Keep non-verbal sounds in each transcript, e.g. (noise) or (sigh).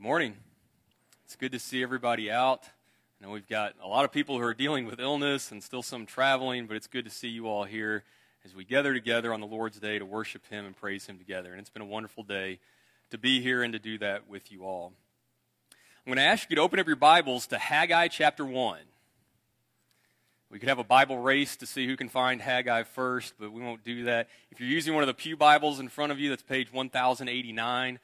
Good morning. It's good to see everybody out. I know we've got a lot of people who are dealing with illness and still some traveling, but it's good to see you all here as we gather together on the Lord's Day to worship Him and praise Him together. And it's been a wonderful day to be here and to do that with you all. I'm going to ask you to open up your Bibles to Haggai chapter 1. We could have a Bible race to see who can find Haggai first, but we won't do that. If you're using one of the Pew Bibles in front of you, that's page 1089.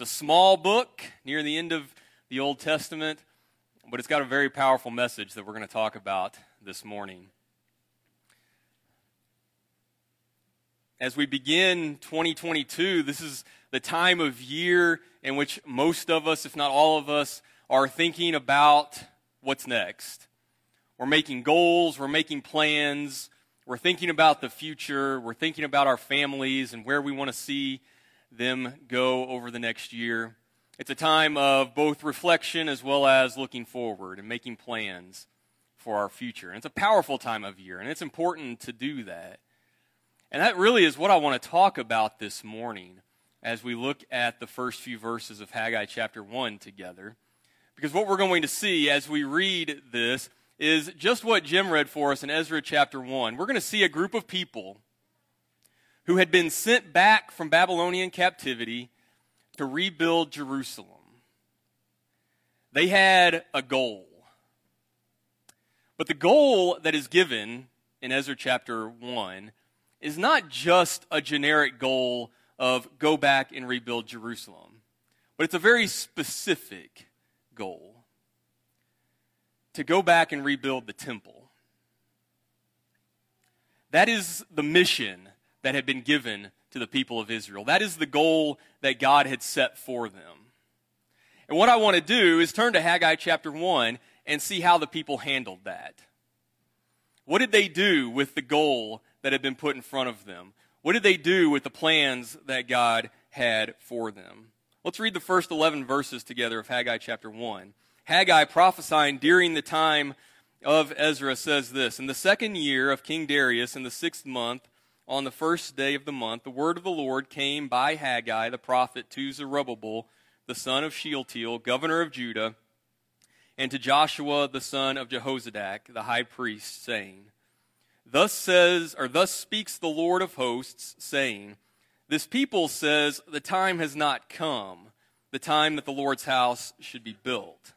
It's a small book near the end of the Old Testament, but it's got a very powerful message that we're going to talk about this morning. As we begin 2022, this is the time of year in which most of us, if not all of us, are thinking about what's next. We're making goals, we're making plans, we're thinking about the future, we're thinking about our families and where we want to see them go over the next year. It's a time of both reflection as well as looking forward and making plans for our future. And it's a powerful time of year, and it's important to do that. And that really is what I want to talk about this morning as we look at the first few verses of Haggai chapter 1 together. Because what we're going to see as we read this is just what Jim read for us in Ezra chapter 1. We're going to see a group of people who had been sent back from Babylonian captivity to rebuild Jerusalem. They had a goal. But the goal that is given in Ezra chapter 1 is not just a generic goal of go back and rebuild Jerusalem, but it's a very specific goal to go back and rebuild the temple. That is the mission that had been given to the people of Israel. That is the goal that God had set for them. And what I want to do is turn to Haggai chapter 1 and see how the people handled that. What did they do with the goal that had been put in front of them? What did they do with the plans that God had for them? Let's read the first 11 verses together of Haggai chapter 1. Haggai prophesying during the time of Ezra says this In the second year of King Darius, in the sixth month, on the first day of the month, the word of the Lord came by Haggai the prophet to Zerubbabel, the son of Shealtiel, governor of Judah, and to Joshua the son of Jehozadak, the high priest, saying, Thus says, or thus speaks the Lord of hosts, saying, This people says, The time has not come, the time that the Lord's house should be built.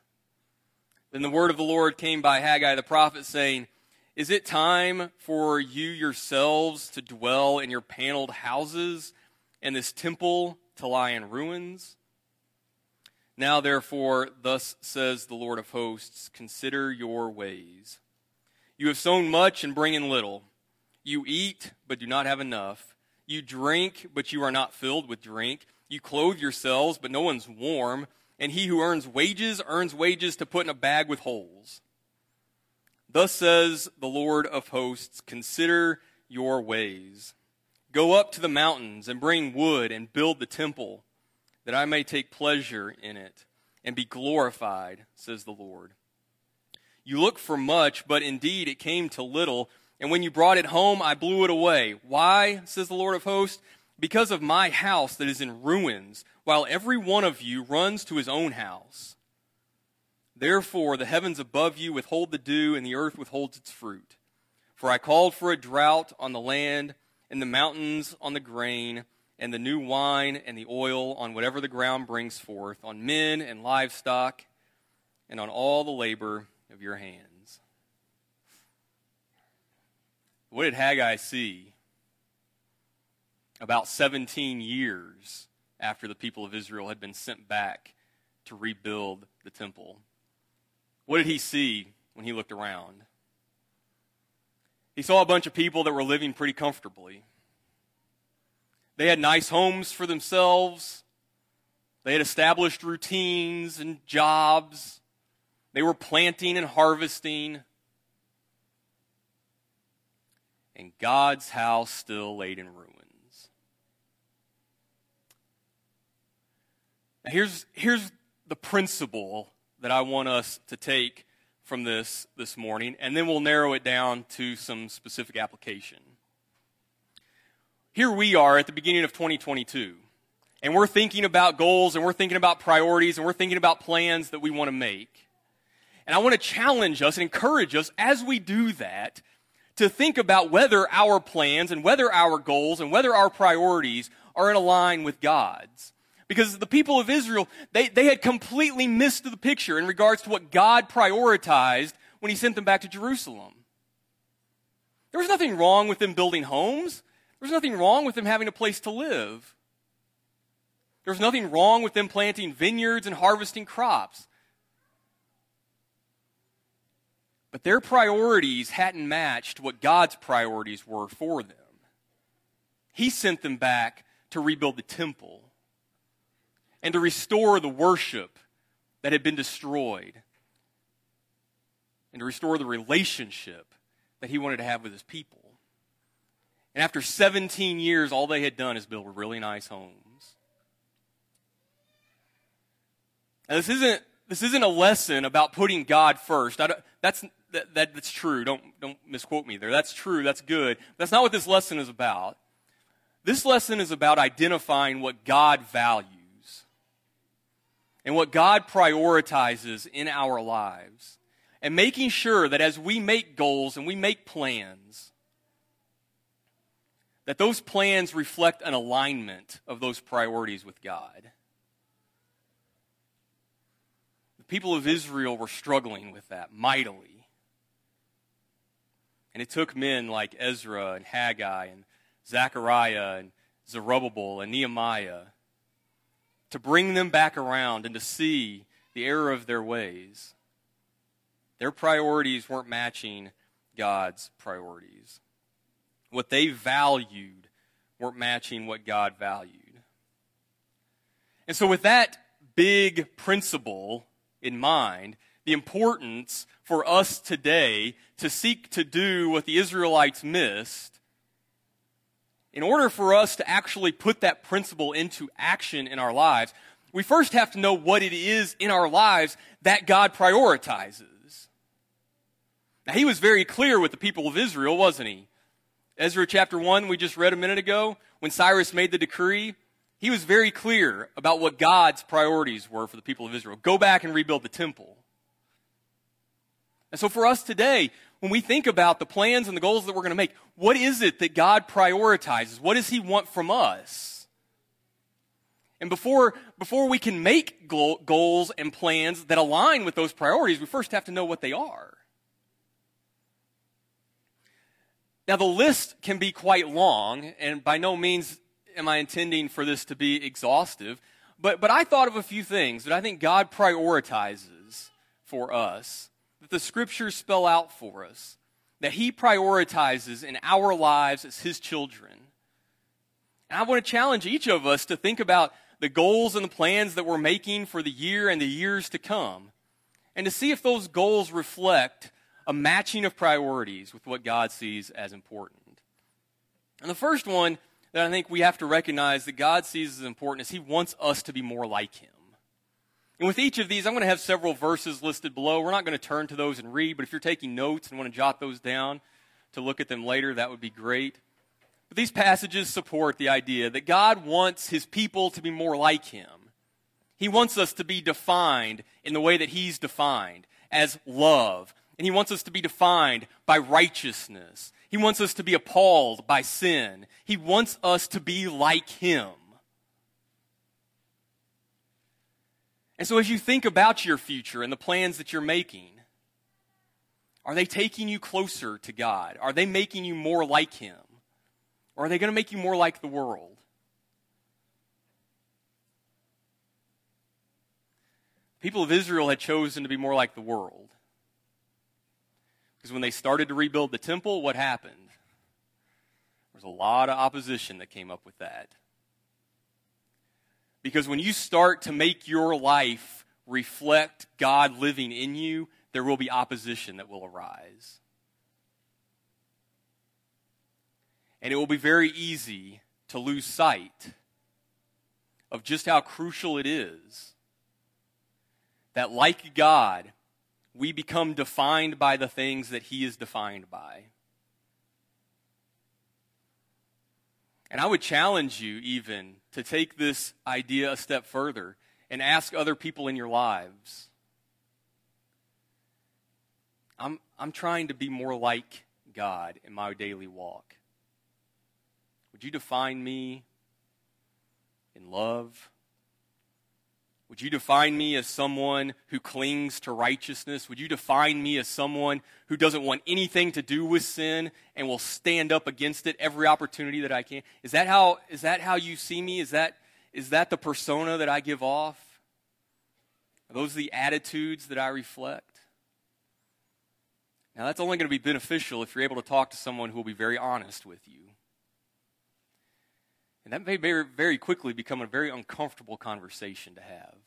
Then the word of the Lord came by Haggai the prophet, saying, is it time for you yourselves to dwell in your paneled houses and this temple to lie in ruins? Now, therefore, thus says the Lord of hosts consider your ways. You have sown much and bring in little. You eat, but do not have enough. You drink, but you are not filled with drink. You clothe yourselves, but no one's warm. And he who earns wages earns wages to put in a bag with holes. Thus says the Lord of hosts Consider your ways. Go up to the mountains and bring wood and build the temple, that I may take pleasure in it and be glorified, says the Lord. You look for much, but indeed it came to little. And when you brought it home, I blew it away. Why, says the Lord of hosts? Because of my house that is in ruins, while every one of you runs to his own house. Therefore, the heavens above you withhold the dew, and the earth withholds its fruit. For I called for a drought on the land, and the mountains on the grain, and the new wine and the oil on whatever the ground brings forth, on men and livestock, and on all the labor of your hands. What did Haggai see about 17 years after the people of Israel had been sent back to rebuild the temple? What did he see when he looked around? He saw a bunch of people that were living pretty comfortably. They had nice homes for themselves. They had established routines and jobs. They were planting and harvesting. And God's house still laid in ruins. Now here's, here's the principle that I want us to take from this this morning, and then we'll narrow it down to some specific application. Here we are at the beginning of 2022, and we're thinking about goals and we're thinking about priorities and we're thinking about plans that we want to make. And I want to challenge us and encourage us as we do that to think about whether our plans and whether our goals and whether our priorities are in line with God's. Because the people of Israel, they, they had completely missed the picture in regards to what God prioritized when He sent them back to Jerusalem. There was nothing wrong with them building homes. There was nothing wrong with them having a place to live. There was nothing wrong with them planting vineyards and harvesting crops. But their priorities hadn't matched what God's priorities were for them. He sent them back to rebuild the temple and to restore the worship that had been destroyed and to restore the relationship that he wanted to have with his people. And after 17 years, all they had done is build really nice homes. Now, this isn't, this isn't a lesson about putting God first. that's, that, that, that's true. Don't, don't misquote me there. That's true. That's good. That's not what this lesson is about. This lesson is about identifying what God values and what God prioritizes in our lives and making sure that as we make goals and we make plans, that those plans reflect an alignment of those priorities with God. The people of Israel were struggling with that mightily. And it took men like Ezra and Haggai and Zechariah and Zerubbabel and Nehemiah to bring them back around and to see the error of their ways. Their priorities weren't matching God's priorities. What they valued weren't matching what God valued. And so, with that big principle in mind, the importance for us today to seek to do what the Israelites missed, in order for us to actually put that principle into action in our lives, we first have to know what it is in our lives that God prioritizes. Now, he was very clear with the people of Israel, wasn't he? Ezra chapter 1, we just read a minute ago, when Cyrus made the decree, he was very clear about what God's priorities were for the people of Israel. Go back and rebuild the temple. And so for us today, when we think about the plans and the goals that we're going to make, what is it that God prioritizes? What does He want from us? And before, before we can make goals and plans that align with those priorities, we first have to know what they are. Now, the list can be quite long, and by no means am I intending for this to be exhaustive, but, but I thought of a few things that I think God prioritizes for us, the scriptures spell out for us, that He prioritizes in our lives as His children. And I want to challenge each of us to think about the goals and the plans that we're making for the year and the years to come, and to see if those goals reflect a matching of priorities with what God sees as important. And the first one that I think we have to recognize that God sees as important is He wants us to be more like Him. And with each of these, I'm going to have several verses listed below. We're not going to turn to those and read, but if you're taking notes and want to jot those down to look at them later, that would be great. But these passages support the idea that God wants His people to be more like Him. He wants us to be defined in the way that He's defined as love, and he wants us to be defined by righteousness. He wants us to be appalled by sin. He wants us to be like him. And so, as you think about your future and the plans that you're making, are they taking you closer to God? Are they making you more like Him? Or are they going to make you more like the world? People of Israel had chosen to be more like the world. Because when they started to rebuild the temple, what happened? There was a lot of opposition that came up with that. Because when you start to make your life reflect God living in you, there will be opposition that will arise. And it will be very easy to lose sight of just how crucial it is that, like God, we become defined by the things that He is defined by. And I would challenge you, even to take this idea a step further and ask other people in your lives. I'm, I'm trying to be more like God in my daily walk. Would you define me in love? Would you define me as someone who clings to righteousness? Would you define me as someone who doesn't want anything to do with sin and will stand up against it every opportunity that I can? Is that how, is that how you see me? Is that, is that the persona that I give off? Are those the attitudes that I reflect? Now, that's only going to be beneficial if you're able to talk to someone who will be very honest with you. And that may very, very quickly become a very uncomfortable conversation to have.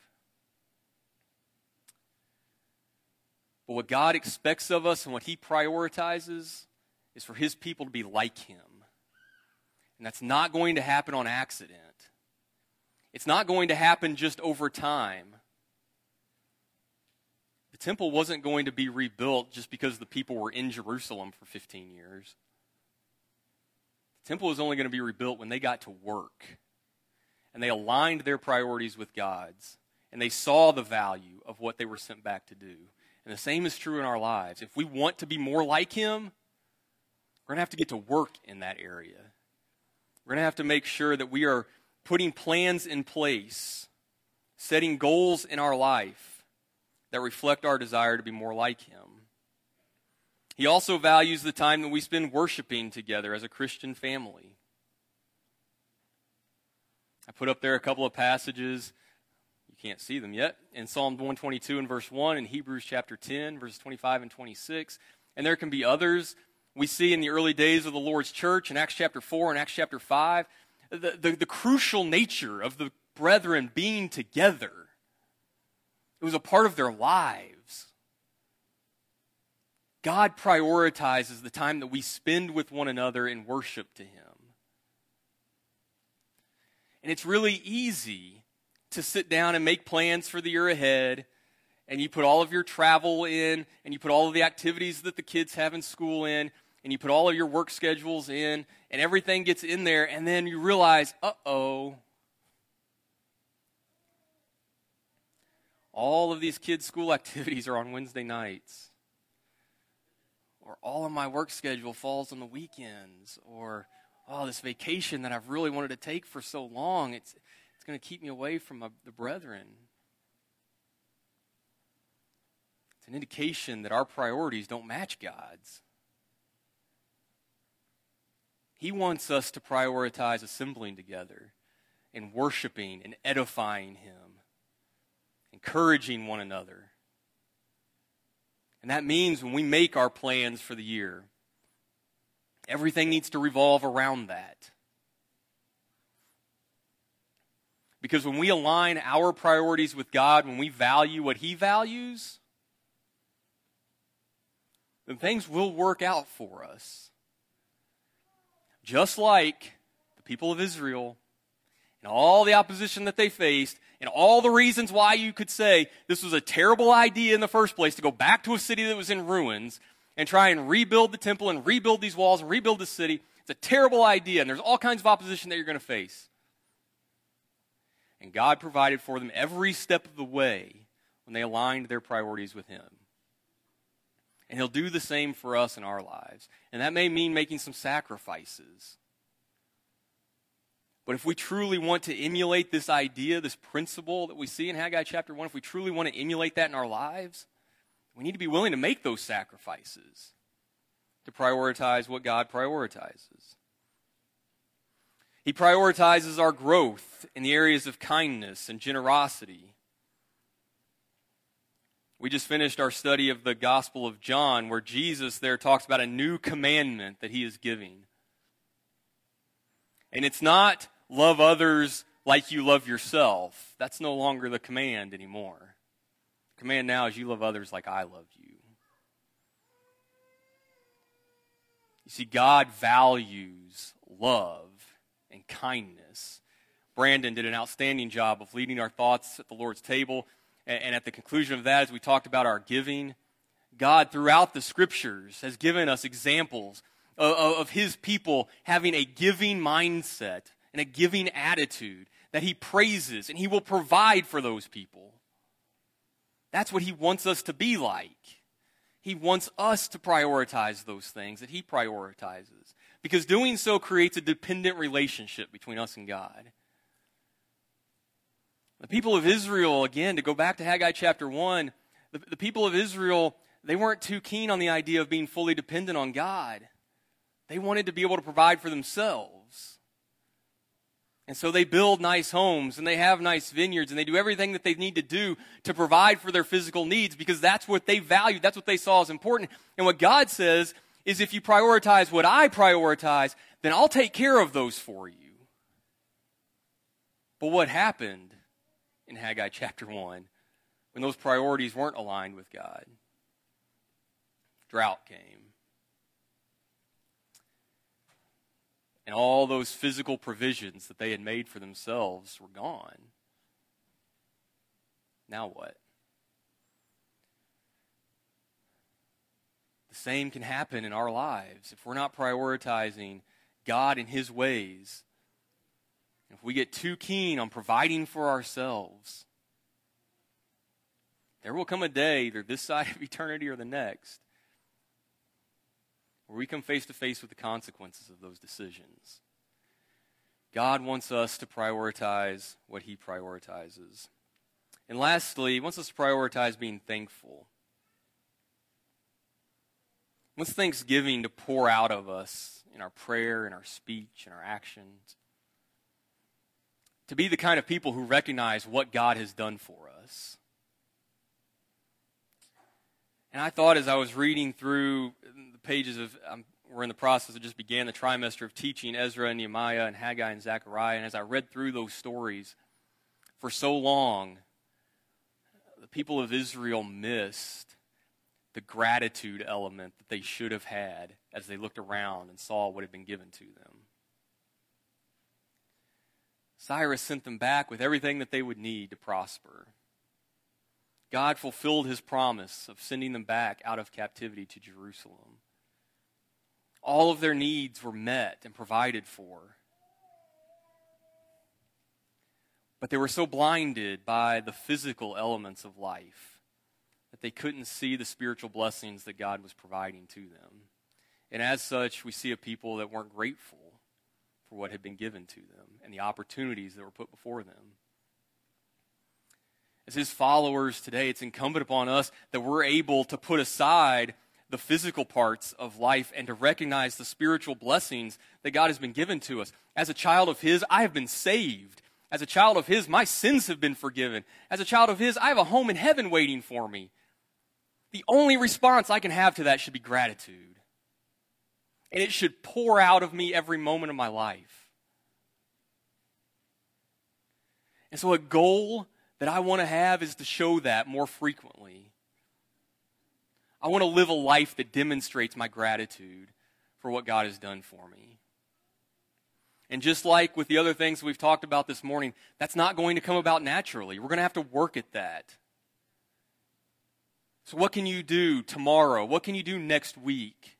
But what God expects of us and what He prioritizes is for His people to be like Him. And that's not going to happen on accident. It's not going to happen just over time. The temple wasn't going to be rebuilt just because the people were in Jerusalem for 15 years temple was only going to be rebuilt when they got to work and they aligned their priorities with God's and they saw the value of what they were sent back to do. And the same is true in our lives. If we want to be more like Him, we're going to have to get to work in that area. We're going to have to make sure that we are putting plans in place, setting goals in our life that reflect our desire to be more like Him. He also values the time that we spend worshiping together as a Christian family. I put up there a couple of passages. You can't see them yet. In Psalm 122 and verse 1, in Hebrews chapter 10, verses 25 and 26. And there can be others we see in the early days of the Lord's church in Acts chapter 4 and Acts chapter 5. The, the, the crucial nature of the brethren being together. It was a part of their lives. God prioritizes the time that we spend with one another in worship to Him. And it's really easy to sit down and make plans for the year ahead, and you put all of your travel in, and you put all of the activities that the kids have in school in, and you put all of your work schedules in, and everything gets in there, and then you realize, uh oh, all of these kids' school (laughs) activities are on Wednesday nights or all of my work schedule falls on the weekends, or oh, this vacation that I've really wanted to take for so long, it's, it's going to keep me away from my, the brethren. It's an indication that our priorities don't match God's. He wants us to prioritize assembling together and worshiping and edifying Him, encouraging one another. And that means when we make our plans for the year, everything needs to revolve around that. Because when we align our priorities with God, when we value what He values, then things will work out for us. Just like the people of Israel and all the opposition that they faced, and all the reasons why you could say this was a terrible idea in the first place to go back to a city that was in ruins and try and rebuild the temple and rebuild these walls and rebuild the city. It's a terrible idea, and there's all kinds of opposition that you're going to face. And God provided for them every step of the way when they aligned their priorities with Him. And He'll do the same for us in our lives. And that may mean making some sacrifices. But if we truly want to emulate this idea, this principle that we see in Haggai chapter 1, if we truly want to emulate that in our lives, we need to be willing to make those sacrifices to prioritize what God prioritizes. He prioritizes our growth in the areas of kindness and generosity. We just finished our study of the Gospel of John, where Jesus there talks about a new commandment that he is giving. And it's not love others like you love yourself. That's no longer the command anymore. The command now is you love others like I love you. You see, God values love and kindness. Brandon did an outstanding job of leading our thoughts at the Lord's table. And at the conclusion of that, as we talked about our giving, God, throughout the scriptures, has given us examples of, His people having a giving mindset and a giving attitude that he praises and he will provide for those people. That's what he wants us to be like. He wants us to prioritize those things that he prioritizes. Because doing so creates a dependent relationship between us and God. The people of Israel, again, to go back to Haggai chapter 1, the, the people of Israel, they weren't too keen on the idea of being fully dependent on God. They wanted to be able to provide for themselves. And so they build nice homes and they have nice vineyards and they do everything that they need to do to provide for their physical needs because that's what they valued. That's what they saw as important. And what God says is if you prioritize what I prioritize, then I'll take care of those for you. But what happened in Haggai chapter 1 when those priorities weren't aligned with God? Drought came. And all those physical provisions that they had made for themselves were gone. Now what? The same can happen in our lives if we're not prioritizing God and His ways. If we get too keen on providing for ourselves, there will come a day, either this (laughs) side of eternity or the next, where we come face to face with the consequences of those decisions. God wants us to prioritize what He prioritizes. And lastly, He wants us to prioritize being thankful. He wants thanksgiving to pour out of us in our prayer, in our speech, in our actions. To be the kind of people who recognize what God has done for us. And I thought as I was reading through pages of, um, we're in the process of just began the trimester of teaching Ezra and Nehemiah and Haggai and Zechariah. And as I read through those stories, for so long, the people of Israel missed the gratitude element that they should have had as they looked around and saw what had been given to them. Cyrus sent them back with everything that they would need to prosper. God fulfilled his promise of sending them back out of captivity to Jerusalem. All of their needs were met and provided for. But they were so blinded by the physical elements of life that they couldn't see the spiritual blessings that God was providing to them. And as such, we see a people that weren't grateful for what had been given to them and the opportunities that were put before them. As his followers today, it's incumbent upon us that we're able to put aside the physical parts of life and to recognize the spiritual blessings that God has been given to us. As a child of His, I have been saved. As a child of His, my sins have been forgiven. As a child of His, I have a home in heaven waiting for me. The only response I can have to that should be gratitude. And it should pour out of me every moment of my life. And so, a goal that I want to have is to show that more frequently I want to live a life that demonstrates my gratitude for what God has done for me. And just like with the other things we've talked about this morning, that's not going to come about naturally. We're going to have to work at that. So, what can you do tomorrow? What can you do next week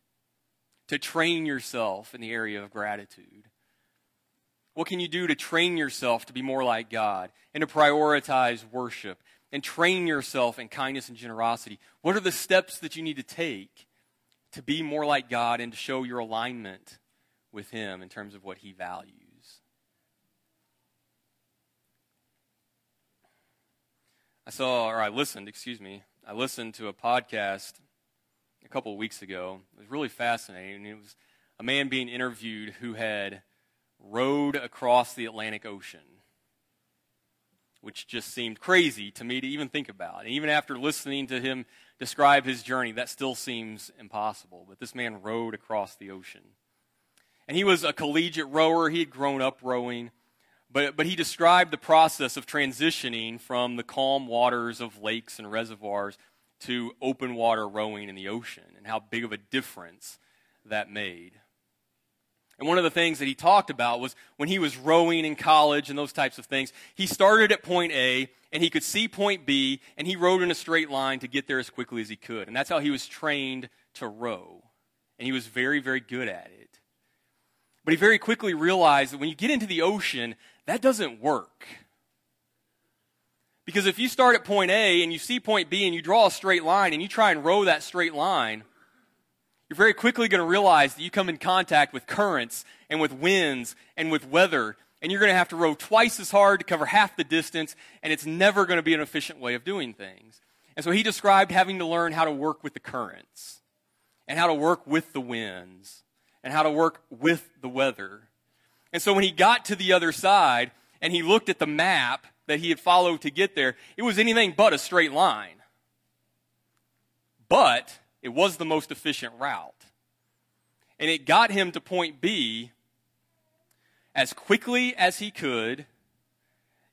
to train yourself in the area of gratitude? What can you do to train yourself to be more like God and to prioritize worship and train yourself in kindness and generosity? What are the steps that you need to take to be more like God and to show your alignment with Him in terms of what He values? I saw, or I listened, excuse me, I listened to a podcast a couple of weeks ago. It was really fascinating. It was a man being interviewed who had rowed across the Atlantic Ocean which just seemed crazy to me to even think about. And even after listening to him describe his journey, that still seems impossible. But this man rowed across the ocean. And he was a collegiate rower, he had grown up rowing. But, but he described the process of transitioning from the calm waters of lakes and reservoirs to open water rowing in the ocean and how big of a difference that made. And one of the things that he talked about was when he was rowing in college and those types of things, he started at point A and he could see point B and he rowed in a straight line to get there as quickly as he could. And that's how he was trained to row. And he was very, very good at it. But he very quickly realized that when you get into the ocean, that doesn't work. Because if you start at point A and you see point B and you draw a straight line and you try and row that straight line, you're very quickly going to realize that you come in contact with currents and with winds and with weather, and you're going to have to row twice as hard to cover half the distance, and it's never going to be an efficient way of doing things. And so he described having to learn how to work with the currents and how to work with the winds and how to work with the weather. And so when he got to the other side and he looked at the map that he had followed to get there, it was anything but a straight line. But it was the most efficient route. And it got him to point B as quickly as he could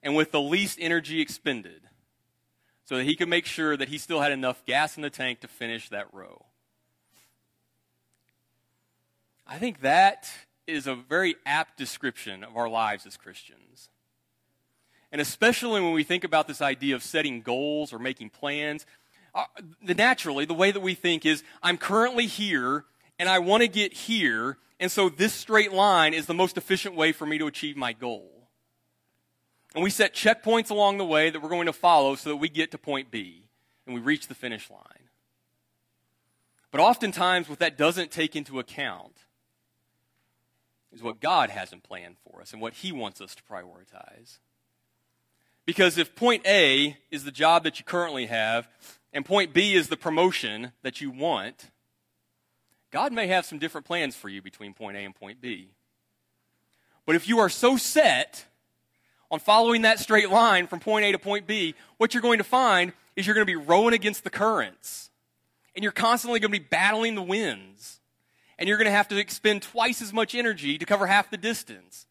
and with the least energy expended so that he could make sure that he still had enough gas in the tank to finish that row. I think that is a very apt description of our lives as Christians. And especially when we think about this idea of setting goals or making plans, uh, naturally, the way that we think is I'm currently here and I want to get here, and so this straight line is the most efficient way for me to achieve my goal. And we set checkpoints along the way that we're going to follow so that we get to point B and we reach the finish line. But oftentimes, what that doesn't take into account is what God has in plan for us and what He wants us to prioritize. Because if point A is the job that you currently have, and point B is the promotion that you want, God may have some different plans for you between point A and point B. But if you are so set on following that straight line from point A to point B, what you're going to find is you're going to be rowing against the currents. And you're constantly going to be battling the winds. And you're going to have to expend twice as much energy to cover half the distance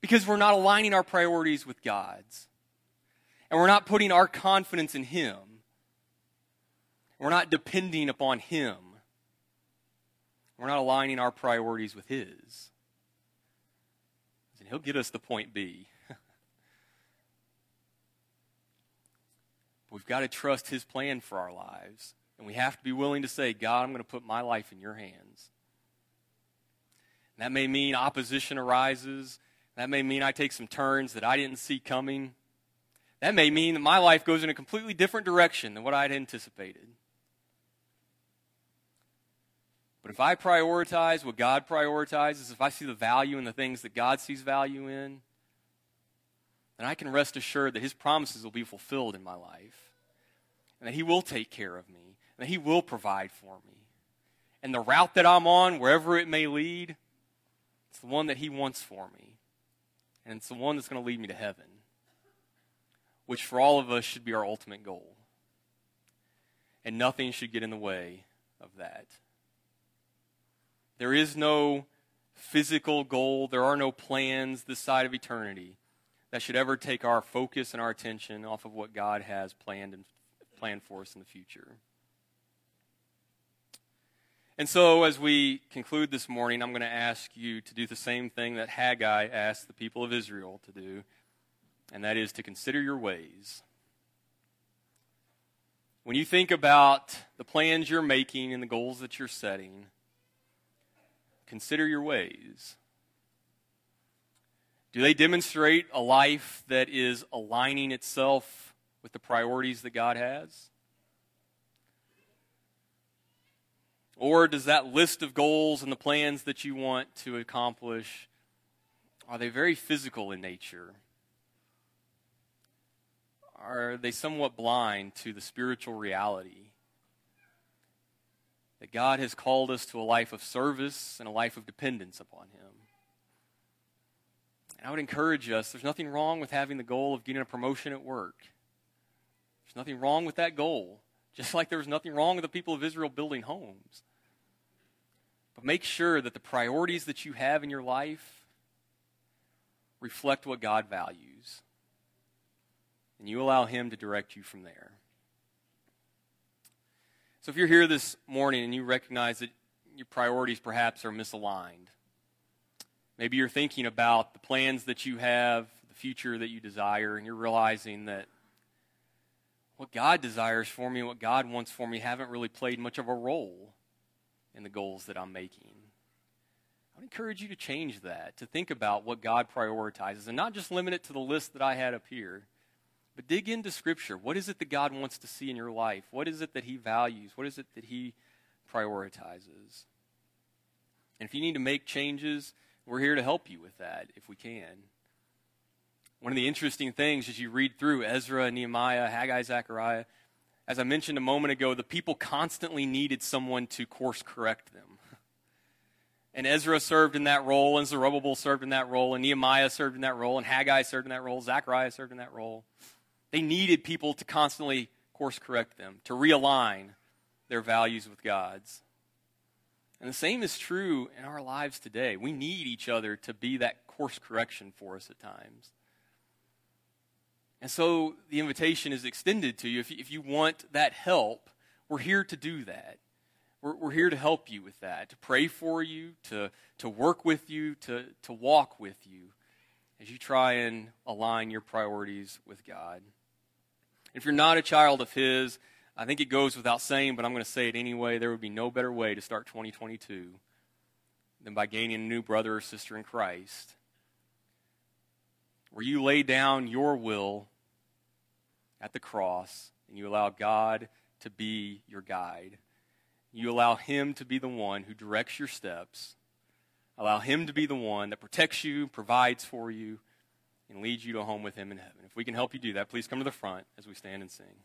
because we're not aligning our priorities with God's. And we're not putting our confidence in Him. We're not depending upon Him. We're not aligning our priorities with His. And He'll get us to point B. (laughs) We've got to trust His plan for our lives. And we have to be willing to say, God, I'm going to put my life in your hands. And that may mean opposition arises. That may mean I take some turns that I didn't see coming. That may mean that my life goes in a completely different direction than what I'd anticipated. But if I prioritize what God prioritizes, if I see the value in the things that God sees value in, then I can rest assured that His promises will be fulfilled in my life. And that He will take care of me. And that He will provide for me. And the route that I'm on, wherever it may lead, it's the one that He wants for me. And it's the one that's going to lead me to heaven. Which for all of us should be our ultimate goal. And nothing should get in the way of that. There is no physical goal, there are no plans this side of eternity that should ever take our focus and our attention off of what God has planned and planned for us in the future. And so, as we conclude this morning, I'm going to ask you to do the same thing that Haggai asked the people of Israel to do, and that is to consider your ways. When you think about the plans you're making and the goals that you're setting, consider your ways. Do they demonstrate a life that is aligning itself with the priorities that God has? Or does that list of goals and the plans that you want to accomplish are they very physical in nature? Are they somewhat blind to the spiritual reality God has called us to a life of service and a life of dependence upon Him? And I would encourage us there's nothing wrong with having the goal of getting a promotion at work. There's nothing wrong with that goal, just like there was nothing wrong with the people of Israel building homes. But make sure that the priorities that you have in your life reflect what God values. And you allow Him to direct you from there. So if you're here this morning and you recognize that your priorities perhaps are misaligned, Maybe you're thinking about the plans that you have, the future that you desire, and you're realizing that what God desires for me what God wants for me haven't really played much of a role in the goals that I'm making. I would encourage you to change that, to think about what God prioritizes, and not just limit it to the list that I had up here, but dig into Scripture. What is it that God wants to see in your life? What is it that He values? What is it that He prioritizes? And if you need to make changes, we're here to help you with that if we can. One of the interesting things as you read through Ezra, Nehemiah, Haggai, Zechariah, as I mentioned a moment ago, the people constantly needed someone to course correct them. (laughs) And Ezra served in that role, and Zerubbabel served in that role, and Nehemiah served in that role, and Haggai served in that role, Zechariah served in that role. They needed people to constantly course correct them, to realign their values with God's. And the same is true in our lives today. We need each other to be that course correction for us at times. And so the invitation is extended to you. If, if you want that help, we're here to do that. We're, we're here to help you with that, to pray for you, to, to work with you, to, to walk with you as you try and align your priorities with God. If you're not a child of His, I think it goes without saying, but I'm going to say it anyway. There would be no better way to start 2022 than by gaining a new brother or sister in Christ, where you lay down your will at the cross and you allow God to be your guide. You allow Him to be the one who directs your steps. Allow Him to be the one that protects you, provides for you, and leads you to home with Him in heaven. If we can help you do that, please come to the front as we stand and sing.